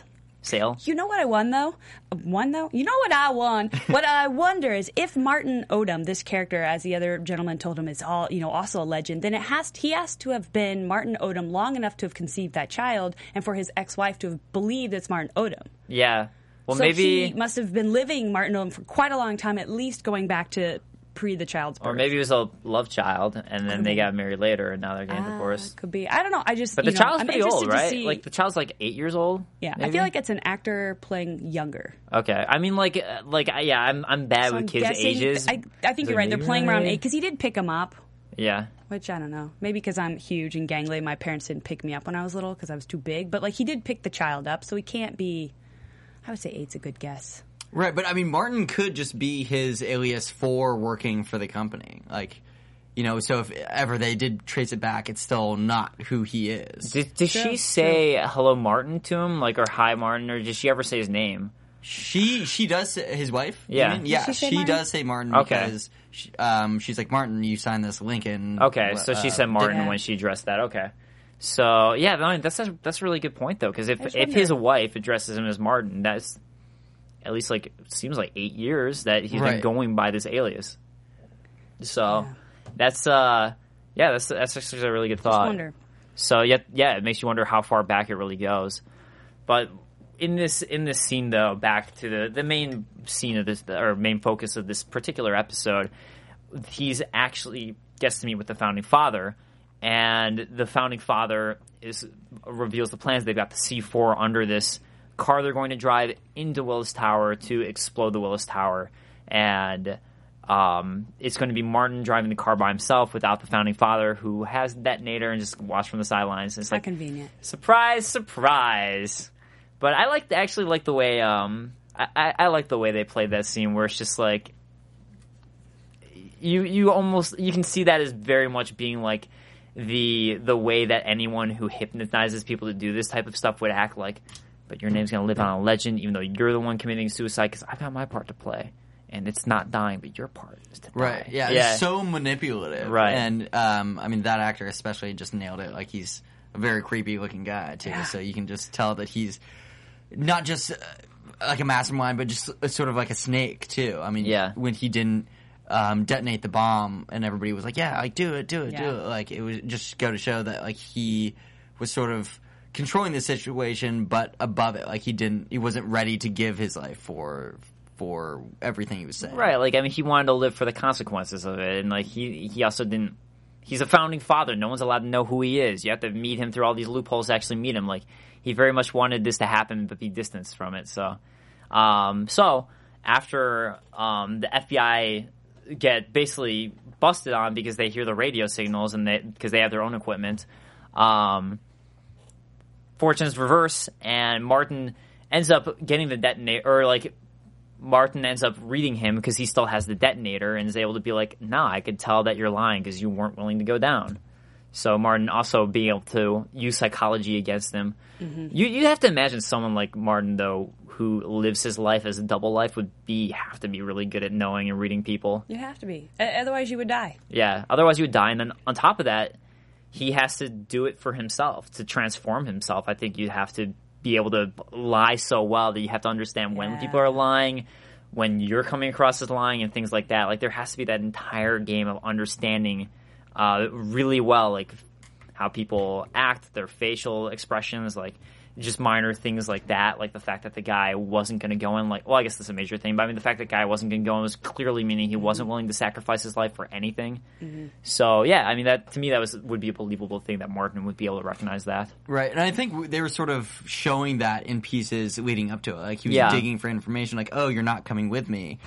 Sale. You know what I won though? Won though? You know what I won? what I wonder is if Martin Odum, this character, as the other gentleman told him, is all you know, also a legend. Then it has he has to have been Martin Odum long enough to have conceived that child, and for his ex-wife to have believed it's Martin Odum. Yeah. Well, so maybe he must have been living Martin Odum for quite a long time, at least going back to pre the child's birth. or maybe it was a love child, and then they got married later, and now they're getting Ah, divorced. Could be. I don't know. I just. But the know, child's I'm pretty old, right? see- Like the child's like eight years old. yeah, I feel like it's an actor playing younger. Okay, I mean, like, uh, like, yeah, I'm I'm bad So with I'm kids' guessing- ages. I, I think So you're right. They're maybe playing around eight because he did pick him up. Yeah, Which I don't know. Maybe because I'm huge and gangly, my parents didn't pick me up when I was little because I was too big. But like he did pick the child up, so he can't be. I would say eight's a good guess. Right, but I mean, Martin could just be his alias for working for the company. Like, you know, so if ever they did trace it back, it's still not who he is. did, did True, she say hello, Martin, to him, like, or hi, Martin, or did she ever say his name? She she does say, his wife. Yeah. mean? Yeah. she say She does say Martin Okay. because she, um, she's like Martin. You signed this Lincoln. Okay, so she uh, said Martin yeah. when she addressed that. Okay, so yeah, that's a, that's a really good point though, because if just if his wife addresses him as Martin, that's at least like seems like eight years that he's been going by this alias. So that's uh yeah, that's that's actually a really good Just thought. wonder. So yeah, yeah, it makes you wonder how far back it really goes. But in this in this scene though, back to the the main scene of this or main focus of this particular episode, he's actually gets to meet with the founding father, and the founding father is reveals the plans. They've got the C four under this car they're going to drive into Willis Tower to explode the Willis Tower, and um, it's going to be Martin driving the car by himself without the founding father, who has the detonator and just watch from the sidelines. It's Not like convenient. surprise, surprise. But I like actually like the way um I, I, I like the way they played that scene where it's just like you you almost you can see that as very much being like the the way that anyone who hypnotizes people to do this type of stuff would act like. But your name's gonna live on a legend, even though you're the one committing suicide. Because I've got my part to play, and it's not dying, but your part is to Right. die. Yeah. yeah. It's so manipulative. Right. And um, I mean, that actor especially just nailed it. Like he's a very creepy looking guy too. So you can just tell that he's not just uh, like a mastermind, but just uh, sort of like a snake too. I mean, Yeah. When he didn't. Um, detonate the bomb, and everybody was like, "Yeah, like do it, do it, do it." Like it was just go to show that like he was sort of controlling the situation, but above it. Like he didn't, he wasn't ready to give his life for for everything he was saying. Right, like I mean, he wanted to live for the consequences of it, and like he he also didn't. He's a founding father. No one's allowed to know who he is. You have to meet him through all these loopholes to actually meet him. Like he very much wanted this to happen, but be distanced from it. So, um, so after um, the FBI get basically busted on because they hear the radio signals and they because they have their own equipment. Um, fortunes reverse, and Martin ends up getting the detonator, or like Martin ends up reading him because he still has the detonator and is able to be like, "Nah, I could tell that you're lying because you weren't willing to go down." So Martin also being able to use psychology against him. Mm-hmm. You you have to imagine someone like Martin though, who lives his life as a double life, would be have to be really good at knowing and reading people. You have to be. Otherwise, you would die. Yeah, otherwise you would die. And then on top of that, he has to do it for himself to transform himself. I think you have to be able to lie so well that you have to understand when Yeah. people are lying, when you're coming across as lying and things like that. Like there has to be that entire game of understanding uh, really well, like how people act, their facial expressions, like just minor things like that, like the fact that the guy wasn't going to go in, like, well, I guess that's a major thing, but I mean, the fact that the guy wasn't going to go in was clearly meaning he wasn't willing to sacrifice his life for anything. So, yeah, I mean, that to me, that was would be a believable thing that Martin would be able to recognize that. Right, and I think they were sort of showing that in pieces leading up to it. Like he was Yeah. digging for information, like, "Oh, you're not coming with me."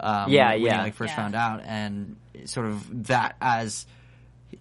Um, Yeah, when yeah. He, like first Yeah. found out, and sort of that as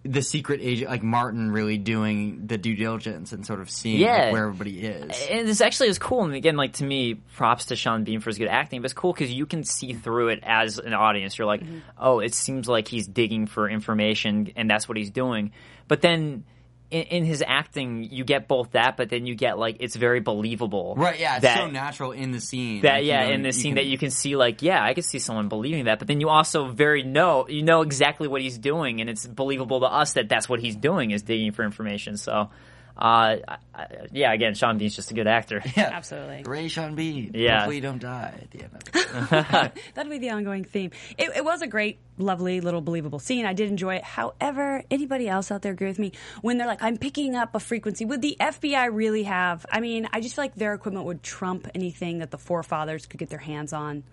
the secret agent, like Martin, really doing the due diligence and sort of seeing like, where everybody is. And this actually is cool. And again, like to me, props to Sean Bean for his good acting. But it's cool because you can see through it as an audience. You're like, mm-hmm. oh, it seems like he's digging for information, and that's what he's doing. But then. In, in his acting, you get both that, but then you get like it's very believable. Right, yeah, it's that, so natural in the scene. that Like, you yeah, know, in the scene can- that you can see like yeah, I could see someone believing that, but then you also very know you know exactly what he's doing, and it's believable to us that that's what he's doing is digging for information. So, uh, I, I, yeah, again, Sean Bean's just a good actor. Yeah. Absolutely. Ray Sean Bean. Yeah. Hopefully you don't die at the end of it. That'll be the ongoing theme. It, it was a great, lovely, little believable scene. I did enjoy it. However, anybody else out there agree with me when they're like, "I'm picking up a frequency"? Would the FBI really have? I mean, I just feel like their equipment would trump anything that the forefathers could get their hands on.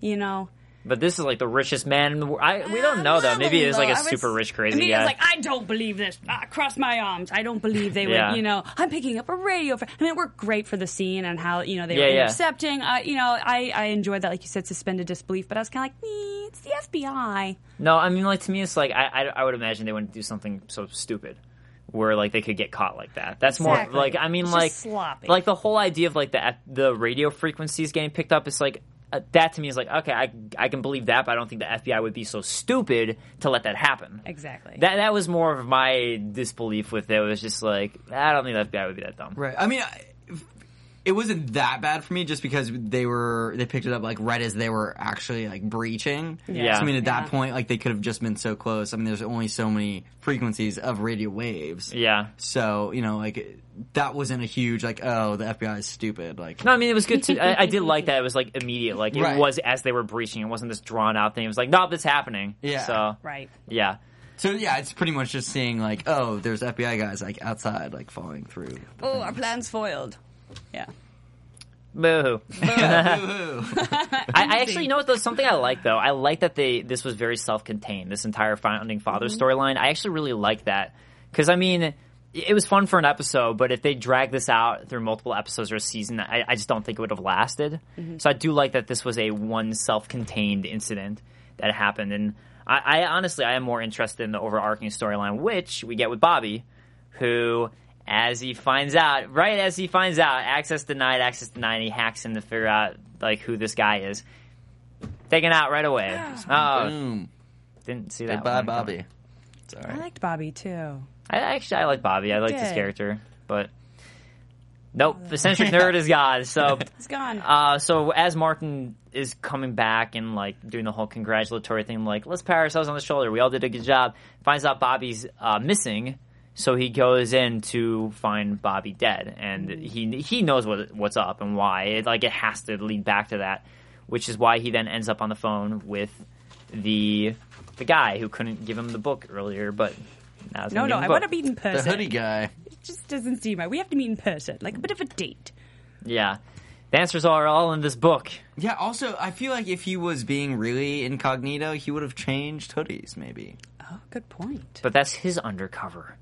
You know. But this is like the richest man in the world. I, we don't know though. Maybe it is like a super rich, crazy guy. it's like I don't believe this. Ah, cross my arms. I don't believe they would. You know, I'm picking up a radio. For, I mean, it worked great for the scene and how you know they Yeah, were yeah. intercepting. Uh, you know, I I enjoyed that, like you said, suspended disbelief. But I was kind of like, nee, it's the FBI. No, I mean, like to me, it's like I, I, I would imagine they wouldn't do something so stupid, where like they could get caught like that. That's Exactly. more like I mean, It's like sloppy. like the whole idea of like the the radio frequencies getting picked up. It's like uh, Uh, that to me is like okay, I I can believe that, but I don't think the FBI would be so stupid to let that happen. Exactly. That that was more of my disbelief with it. It was just like I don't think the FBI would be that dumb. Right. I mean, I- it wasn't that bad for me just because they were they picked it up like right as they were actually like breaching. Yeah. So, I mean, at that point, like they could have just been so close. I mean, there's only so many frequencies of radio waves. Yeah. So you know, like that wasn't a huge like oh the FBI is stupid. Like No, I mean it was good to. I, I did like that. It was like immediate. Like it Right. was as they were breaching. It wasn't this drawn out thing. It was like, no, this happening. Yeah. So right. yeah. so yeah, it's pretty much just seeing like oh there's FBI guys like outside like falling through. Oh, our plan's foiled. Yeah. Boo. Woohoo. I, I actually you know what though something I like though. I like that they this was very self contained. This entire founding father mm-hmm. storyline. I actually really like that because I mean it- it was fun for an episode, but if they drag this out through multiple episodes or a season, I, I just don't think it would have lasted. Mm-hmm. So I do like that this was a one self contained incident that happened, and I, I honestly I am more interested in the overarching storyline, which we get with Bobby, who. As he finds out, right as he finds out, access denied, access denied, he hacks in to figure out like who this guy is. Taken out right away. Oh, Boom. didn't see that. Goodbye, one Bobby. coming. Sorry. I liked Bobby too. I actually I like Bobby. I like this did. character, but nope. The eccentric nerd is gone. So, He's gone. uh, so as Martin is coming back and like doing the whole congratulatory thing, like let's pat ourselves on the shoulder. We all did a good job. Finds out Bobby's uh, missing. So he goes in to find Bobby dead, and hmm. he he knows what what's up and why. It, like it has to lead back to that, which is why he then ends up on the phone with the the guy who couldn't give him the book earlier, but now no, no, I the want book. to meet in person. The hoodie guy. It just doesn't seem right. We have to meet in person, like a bit of a date. Yeah, the answers are all in this book. Yeah. Also, I feel like if he was being really incognito, he would have changed hoodies, maybe. Oh, good point. But that's his undercover.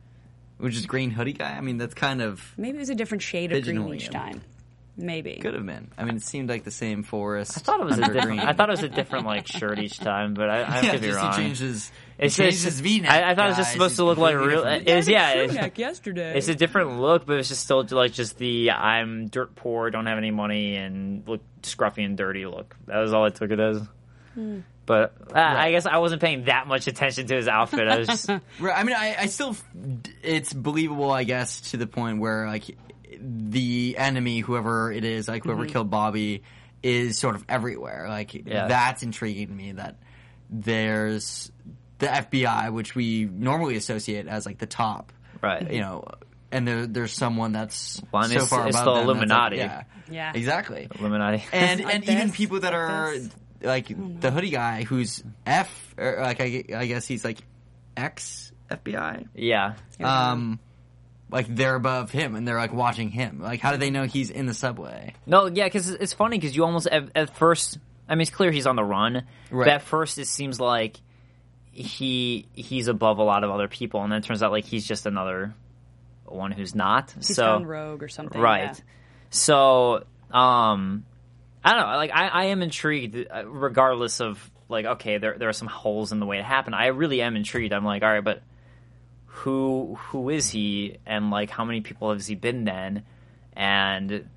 Which is green hoodie guy. I mean, that's kind of Maybe it was a different shade of green each time. Maybe. could have been. I mean, it seemed like the same forest. I thought it was a different. I thought it was a different like shirt each time, but I, I yeah, could be just wrong. he changed his. It's he changed just- his V-neck. I- I thought it was just supposed He's to look like real- different. it is- yeah, Crew it's- neck yesterday. It's a different look, but it's just still like just the I'm dirt poor, don't have any money, and look scruffy and dirty look. That was all I took it as. Hmm. But uh, I guess I wasn't paying that much attention to his outfit. I was just Right, I mean, I, I still, it's believable, I guess, to the point where like the enemy, whoever it is, like whoever killed Bobby, is sort of everywhere. Like Yeah. that's intriguing to me. That there's the FBI, which we normally associate as like the top, right. you know, and there, there's someone that's Well, so it's- far it's above the them that's like- Illuminati. yeah, Yeah. exactly. Illuminati. And Like and even this, people that like are this. Like the hoodie guy who's F, or like I, I guess he's like X FBI. yeah. Um, like they're above him and they're like watching him. Like, how do they know he's in the subway? No, yeah, because it's funny because you almost at, at first. I mean, it's clear he's on the run, Right. but at first it seems like he he's above a lot of other people, and then it turns out like he's just another one who's not. He's so gone rogue or something. right. yeah. So, um, I don't know. Like, I, I am intrigued, uh, regardless of like, okay, there there are some holes in the way it happened. I really am intrigued. I'm like, all right, but who who is he, and like, how many people has he been then? And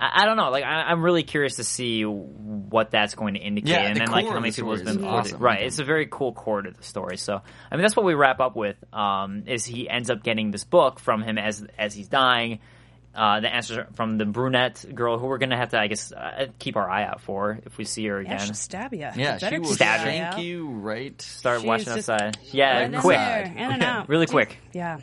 I, I don't know. Like, I, I'm really curious to see what that's going to indicate, Yeah, and the then like how many people has been awesome. Right. It's a very cool core to the story. So, I mean, that's what we wrap up with. Um, is he ends up getting this book from him as as he's dying. Uh, the answers from the brunette girl, who we're gonna have to, I guess, uh, keep our eye out for if we see her Yeah, again. she'll stab you. Yeah, she will Stab your eye shank you right. Start She's watching just outside. Yeah, Right quick, there, in and out. really quick. Yeah,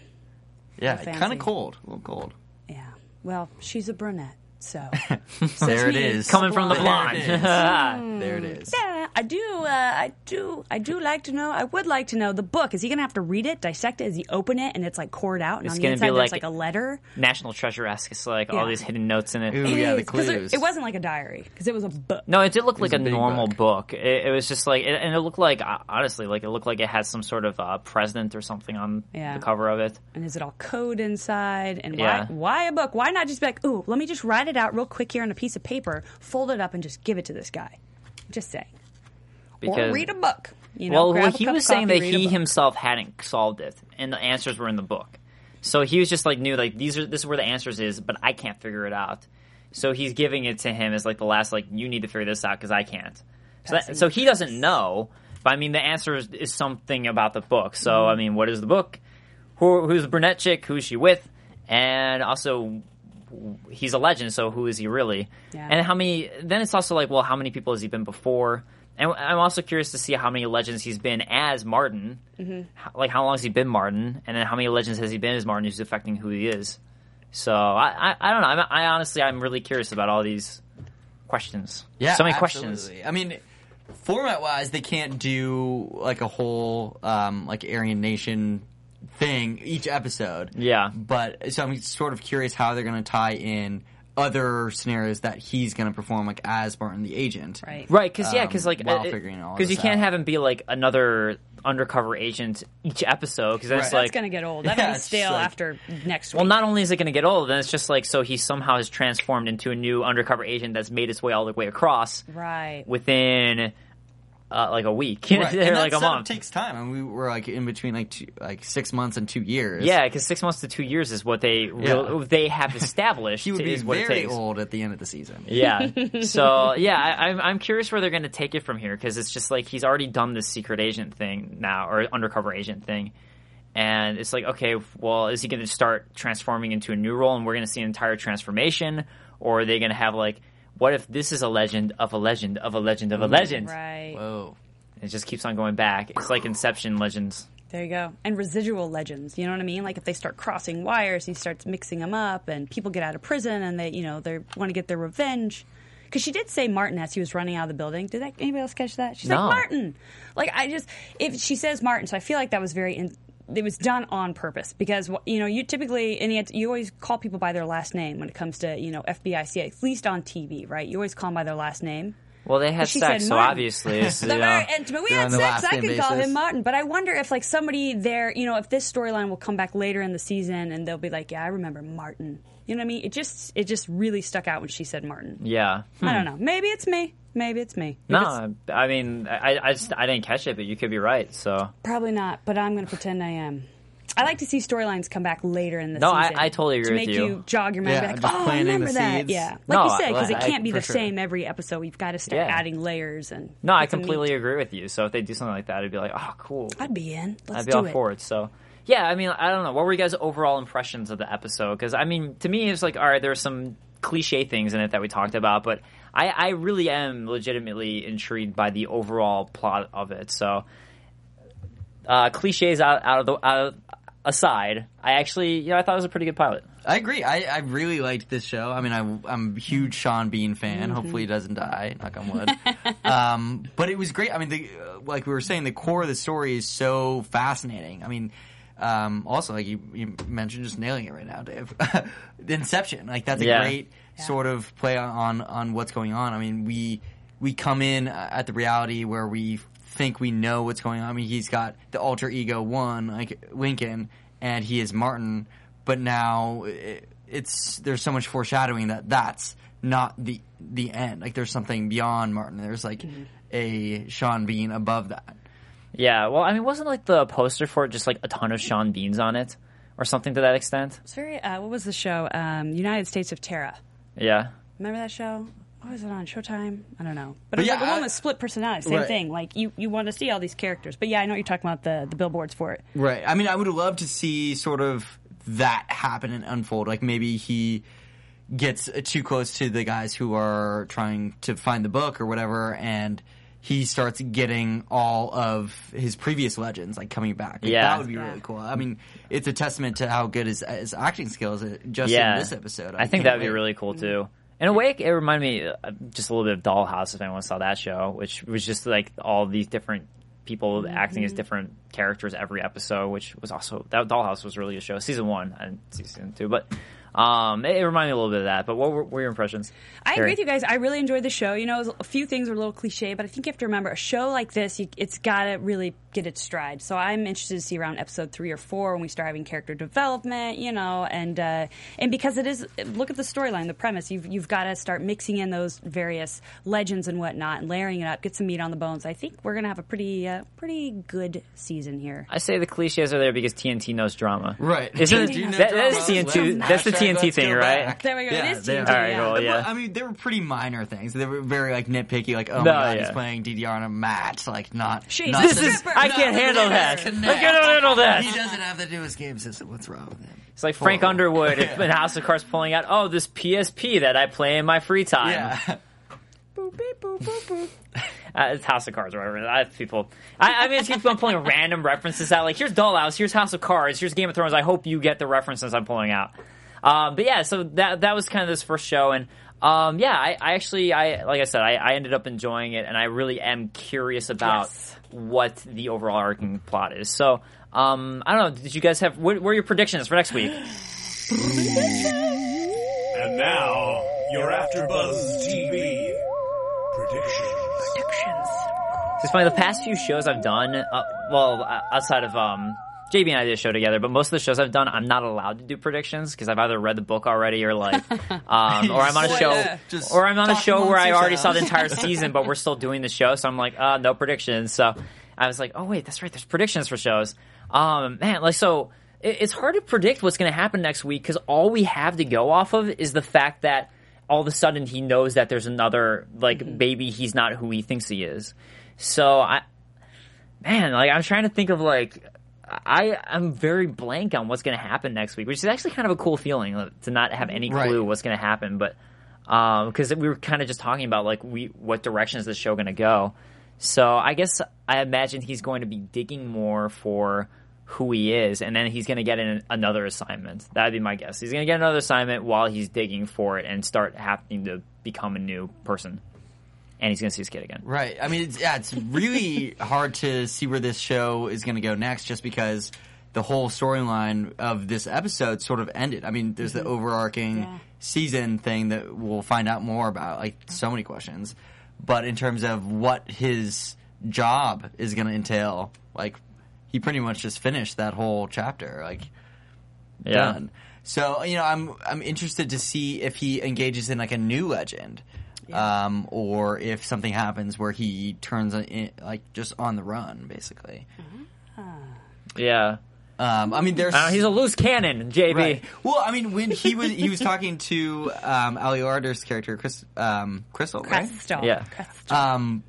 Yeah, kind of cold. A little cold. yeah. Well, she's a brunette, so there it is, Coming from the There blonde. it is. there it is. Yeah, I do. Uh, I do. I do like to know. I would like to know the book. Is he going to have to read it, dissect it? Is he open it and it's like cored out, and It's on the gonna inside be there's like- like a letter? National Treasure esque. It's like all these hidden notes in it. Ooh, It yeah, the clues. It, it wasn't like a diary because it was a book. No, it did look like a, a normal book. book. It, it was just like, it, and it looked like uh, honestly, like it looked like it had some sort of uh, president or something on Yeah. the cover of it. And is it all code inside? And Yeah. why why a book? Why not just be like, ooh, let me just write it out real quick here on a piece of paper, fold it up, and just give it to this guy? Just saying. Because or read a book. You know, well, well, he was saying coffee, that he himself hadn't solved it, and the answers were in the book. So he was just like knew like these are this is where the answers is, but I can't figure it out. So he's giving it to him as like the last like you need to figure this out because I can't. So, that, so he doesn't know, but I mean the answer is, is something about the book. So Mm-hmm. I mean, what is the book? Who, who's the brunette chick? Who's she with? And also, he's a legend. So who is he really? Yeah. And how many? Then it's also like, well, how many people has he been before? And I'm also curious to see how many legends he's been as Martin. How- Like, how long has he been Martin? And then how many legends has he been as Martin who's affecting who he is? So, I, I, I don't know. I'm, I honestly, I'm really curious about all these questions. Yeah, So many absolutely. questions. I mean, format wise, they can't do like a whole um, like Aryan Nation thing each episode. Yeah. But so I'm sort of curious how they're going to tie in other scenarios that he's going to perform like as Martin the agent. Right. Right, because yeah, Um, because like while figuring all because you can't out. have him be like another undercover agent each episode because then Right. it's That's like going to get old. That'll Yeah, be it's stale like- after next week. Well, not only is it going to get old, then it's just like so he somehow has transformed into a new undercover agent that's made its way all the way across right. within uh, like a week, Right. and like a month. takes time, and we were like in between like two, like six months and two years. yeah, because six months to two years is what they real, Yeah. they have established. he would be very old at the end of the season. Yeah. So yeah, I, I'm I'm curious where they're going to take it from here because it's just like he's already done this secret agent thing now or undercover agent thing, and it's like okay, well, is he going to start transforming into a new role and we're going to see an entire transformation, or are they going to have like what if this is a legend of a legend of a legend of a mm-hmm. legend? Right. Whoa. It just keeps on going back. It's like Inception legends. There you go. And residual legends. You know what I mean? Like if they start crossing wires, he starts mixing them up, and people get out of prison, and they, you know, they want to get their revenge. Because she did say Martin as he was running out of the building. Did that anybody else catch that? She's No. like Martin. Like I just, if she says Martin, so I feel like that was very. In, it was done on purpose because you know you typically and yet you always call people by their last name when it comes to you know FBI CIA at least on TV right you always call them by their last name Well, they had sex, said so obviously, it's, you know, very intimate. We had sex. I could call him Martin, but I wonder if like somebody there, you know, if this storyline will come back later in the season and they'll be like, "Yeah, I remember Martin." You know what I mean? It just it just really stuck out when she said Martin. yeah. I don't hmm. know. Maybe it's me. Maybe it's me. If it's- No, I mean, I, I just I didn't catch it, but you could be right. So probably not. But I'm going to pretend I am. I like to see storylines come back later in the season. No, I- season. I totally agree to with make you. jog your mind. Yeah, like, oh, I remember that. seeds. Yeah, like No, you said, because it can't be the sure. same every episode. We've got to start Yeah. adding layers and. no, I completely meat. agree with you. So if they do something like that, I'd be like, oh, cool. I'd be in. Let's I'd be do all it. for it. So yeah, I mean, I don't know. What were you guys' overall impressions of the episode? Because I mean, to me, it's like, all right, there's some cliche things in it that we talked about, but I, I really am legitimately intrigued by the overall plot of it. So uh, cliches out, out of the out of, aside, I actually, you know, I thought it was a pretty good pilot. I agree. I, I really liked this show. I mean, I, I'm a huge Sean Bean fan. Hopefully, he doesn't die. Knock on wood. um, but it was great. I mean, the, uh, like we were saying, the core of the story is so fascinating. I mean, um, also like you, you mentioned, just nailing it right now, Dave. the Inception, like that's a Yeah. great sort of play on on what's going on. I mean, we we come in at the reality where we think we know what's going on. I mean, he's got the alter ego one, like Lincoln, and he is Martin. But now it, it's there's so much foreshadowing that that's not the the end. Like there's something beyond Martin. There's like a Sean Bean above that. Yeah, well, I mean, wasn't like the poster for it just like a ton of Sean Beans on it, or something to that extent? It's very. Uh, what was the show? Um, United States of Tara. Yeah, Remember that show? What was it on Showtime? I don't know. But, But it was yeah, like the one with split personality. Same Right. thing. Like you, you want to see all these characters. But yeah, I know what you're talking about the the billboards for it. Right. I mean, I would love to see sort of that happen and unfold. Like maybe he gets uh, too close to the guys who are trying to find the book or whatever, and he starts getting all of his previous legends like coming back. Like, Yeah. that would be really cool. I mean, it's a testament to how good his, his acting skills just yeah. in this episode. I, think that would be really cool too. In a way, it reminded me uh, just a little bit of Dollhouse if anyone saw that show, which was just like all these different people acting as different characters every episode, which was also that Dollhouse was really a show. Season one, and season two, but um, it, it reminded me a little bit of that. But what were, were your impressions? I agree with you guys. I really enjoyed the show. You know, a few things were a little cliche, but I think you have to remember a show like this, you, it's got to really get its stride. So I'm interested to see around episode three or four when we start having character development. You know, and uh, and because it is, look at the storyline, the premise. You've you've got to start mixing in those various legends and whatnot, and layering it up, get some meat on the bones. I think we're gonna have a pretty uh, pretty good season here. I say the cliches are there because TNT knows drama. Right. Isn't TNT it, knows that, that is. TNT. Let's- That's the TNT thing, right? back. There we go. It is TNT, are. All right, cool, yeah. But, I mean, they were pretty minor things. They were very like nitpicky, like, oh No, my god, yeah. he's playing DDR on a match, like not. She's not This is stripper. I can't no, handle that. Kinect. I can't handle that. He doesn't have the newest game system. What's wrong with him? It's like Frank Horrible. Underwood in House of Cards pulling out, oh, this PSP that I play in my free time. Yeah. Boop, beep, boop, boop, boop. Uh, it's House of Cards or whatever. I have people. I, I mean, it's people I'm pulling random references out. Like, here's Dollhouse, here's House of Cards, here's Game of Thrones. I hope you get the references I'm pulling out. Um, but yeah, so that that was kind of this first show, and um, yeah, I, I actually, I like I said, I, I ended up enjoying it, and I really am curious about Yes. What the overall arcing plot is. So. Um, I don't know. Did you guys have what are your predictions for next week? And now, you're AfterBuzz TV predictions. Predictions. It's funny. The past few shows I've done, uh, well, outside of um, JB and I did a show together, but most of the shows I've done, I'm not allowed to do predictions because I've either read the book already or like, um, or I'm on a show, Just or I'm on a show where I already saw the entire season, but we're still doing the show, so I'm like, uh, no predictions. So I was like, oh wait, that's right. There's predictions for shows. Um, man, like so. it- It's hard to predict what's going to happen next week because all we have to go off of is the fact that all of a sudden he knows that there's another like baby he's not who he thinks he is. So I, man, like I'm trying to think of like I I'm very blank on what's going to happen next week, which is actually kind of a cool feeling uh, to not have any clue Right. what's going to happen. But because we were kind of just talking about like we what direction is the show going to go. So I guess I imagine he's going to be digging more for who he is, and then he's going to get in another assignment. That'd be my guess. He's going to get another assignment while he's digging for it and start having to become a new person. And he's going to see his kid again. Right. I mean, it's, yeah, it's really hard to see where this show is going to go next, just because the whole storyline of this episode sort of ended. I mean, there's the mm-hmm. overarching Yeah. season thing that we'll find out more about. Like so many questions, but in terms of what his job is going to entail, like he pretty much just finished that whole chapter. Like Yeah. done. So you know, I'm I'm interested to see if he engages in like a new legend, um, or if something happens where he turns in, like just on the run, basically. Yeah. Um, I mean, there's Uh, he's a loose cannon, JB. right. Well, I mean, when he was he was talking to um, Ali Larter's character, Chris, um, Crystal, right? Yeah. Crystal. um,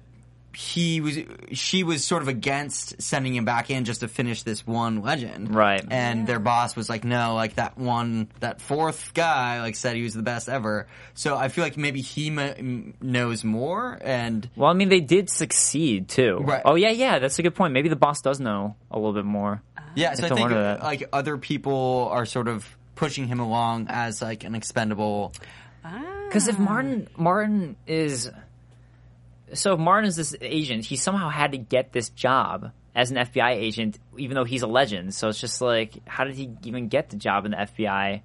he was she was sort of against sending him back in just to finish this one legend Right. and their boss was like no like that one that fourth guy like said he was the best ever so i feel like maybe he m- knows more and Well, I mean, they did succeed too. Right. Oh yeah, yeah. That's a good point. Maybe the boss does know a little bit more. Yeah, so I think like other people are sort of pushing him along as like an expendable. Ah. Because if Martin Martin is so if Martin is this agent, he somehow had to get this job as an FBI agent, even though he's a legend. So it's just like, how did he even get the job in the FBI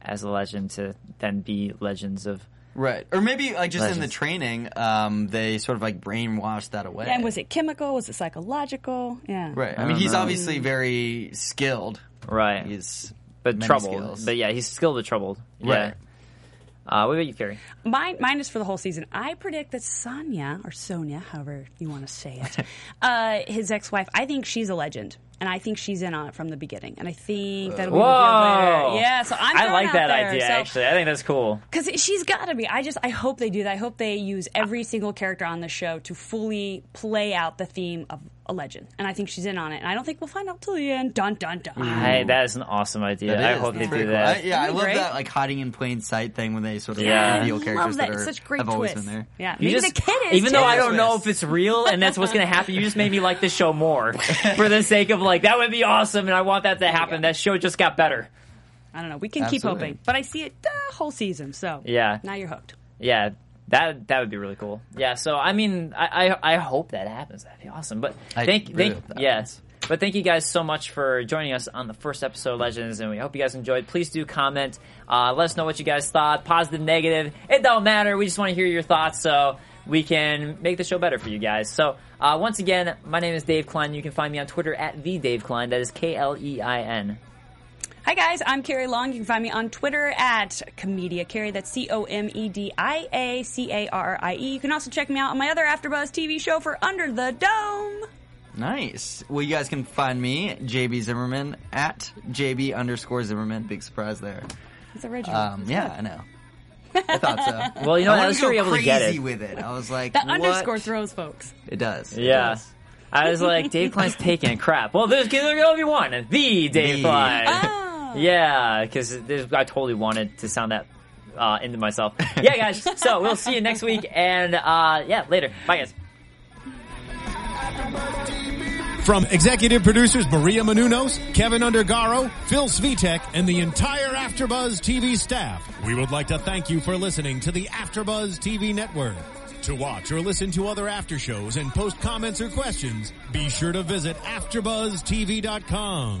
as a legend to then be legends of? Right. Or maybe like just in the training, um, they sort of like brainwashed that away. And was it chemical? Was it psychological? Yeah. Right. I, I mean, he's know. obviously very skilled. Right, He's but troubled. skills. But yeah, he's skilled but troubled. Yeah. Uh, what about you, Carrie? Mine, mine is for the whole season. I predict that Sonia or Sonia, however you want to say it, uh, his ex-wife. I think she's a legend, and I think she's in on it from the beginning. And I think that'll be revealed Whoa! later. Yeah, so I'm I like that there. idea. So- actually, I think that's cool. Because she's got to be. I just, I hope they do that. I hope they use every single character on the show to fully play out the theme of a legend. And I think she's in on it. And I don't think we'll find out till the end. Dun, dun, dun. Mm. Hey, that is an awesome idea. That I is. hope That's they pretty do cool. that. I, yeah, I Isn't it love great? that like hiding in plain sight thing when they sort of Yeah. reveal Love characters that. that, are, It's such great have always twist. been there. Yeah, You maybe just- the kid is even though too. I don't know if it's real and that's what's going to happen, you just made me like this show more for the sake of like that would be awesome and I want that to happen. That show just got better. I don't know. We can keep Absolutely. hoping, but I see it the whole season. So Yeah. now you're hooked. Yeah, that that would be really cool. Yeah, so I mean, I I, I hope that happens. That'd be awesome. But I thank really thank yes. But thank you guys so much for joining us on the first episode of Legends, and we hope you guys enjoyed. Please do comment. Uh, let us know what you guys thought, positive, negative. It don't matter. We just want to hear your thoughts so we can make the show better for you guys. So uh, once again, my name is Dave Klein. You can find me on Twitter at the Dave Klein. That is K L E I N. Hi guys, I'm Carrie Long. You can find me on Twitter at Comedia Carrie. That's C O M E D I A C A R I E. You can also check me out on my other AfterBuzz TV show for Under the Dome. Nice. Well, you guys can find me, JB Zimmerman, at JB underscore Zimmerman. Big surprise there. It's original. Um, yeah, I know. I thought so. Well, you know I what? I wanted was sure you're able to get it. with it. I was like, that what? underscore throws folks. It does. It Yeah. does. I was like, Dave Klein's taking a crap. Well, there's there's gonna be one. The Dave The. Klein. Oh. Yeah, because I totally wanted to sound that uh, into myself. Yeah, guys. So we'll see you next week, and uh, yeah, later. Bye, guys. From executive producers Maria Menounos, Kevin Undergaro, Phil Svitek, and the entire AfterBuzz TV staff, we would like to thank you for listening to the AfterBuzz TV network. To watch or listen to other after shows and post comments or questions, be sure to visit AfterBuzzTV.com.